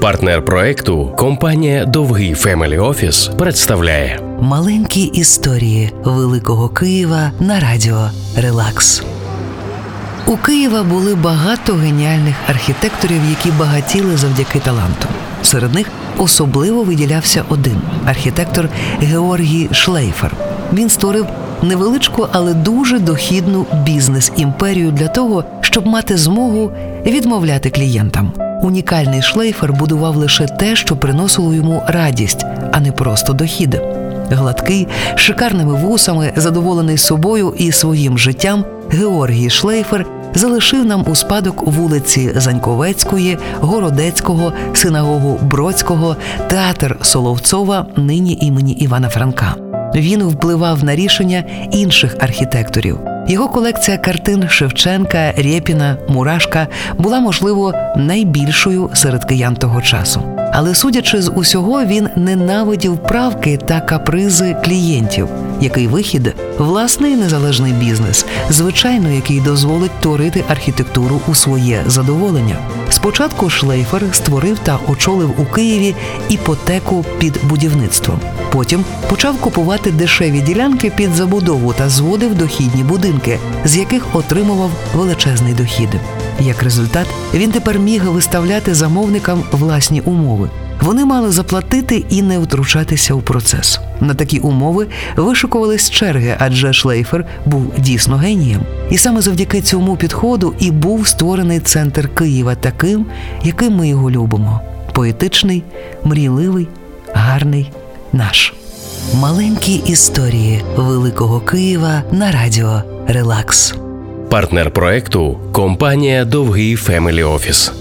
Партнер проекту компанія Довгий Family Office представляє Маленькі історії Великого Києва на радіо Релакс. У Києва були багато геніальних архітекторів, які багатіли завдяки таланту. Серед них особливо виділявся один архітектор Георгій Шлейфер. Він створив невеличку, але дуже дохідну бізнес-імперію для того, щоб мати змогу відмовляти клієнтам. Унікальний шлейфер будував лише те, що приносило йому радість, а не просто дохід. Гладкий, з шикарними вусами, задоволений собою і своїм життям, Георгій Шлейфер залишив нам у спадок вулиці Заньковецької, Городецького, синагогу Бродського, театр Соловцова, нині імені Івана Франка. Він впливав на рішення інших архітекторів. Його колекція картин Шевченка, Рєпіна, Мурашка була, можливо, найбільшою серед киян того часу. Але судячи з усього, він ненавидів правки та капризи клієнтів, який вихід власний незалежний бізнес, звичайно, який дозволить творити архітектуру у своє задоволення. Спочатку Шлейфер створив та очолив у Києві іпотеку під будівництвом. Потім почав купувати дешеві ділянки під забудову та зводив дохідні будинки, з яких отримував величезний дохід. Як результат, він тепер міг виставляти замовникам власні умови. Вони мали заплатити і не втручатися у процес. На такі умови вишикувались черги, адже Шлейфер був дійсно генієм. І саме завдяки цьому підходу і був створений центр Києва таким, яким ми його любимо: поетичний, мрійливий, гарний, наш. Маленькі історії Великого Києва на радіо Релакс. партнер проекту компанія Довгий Family Office.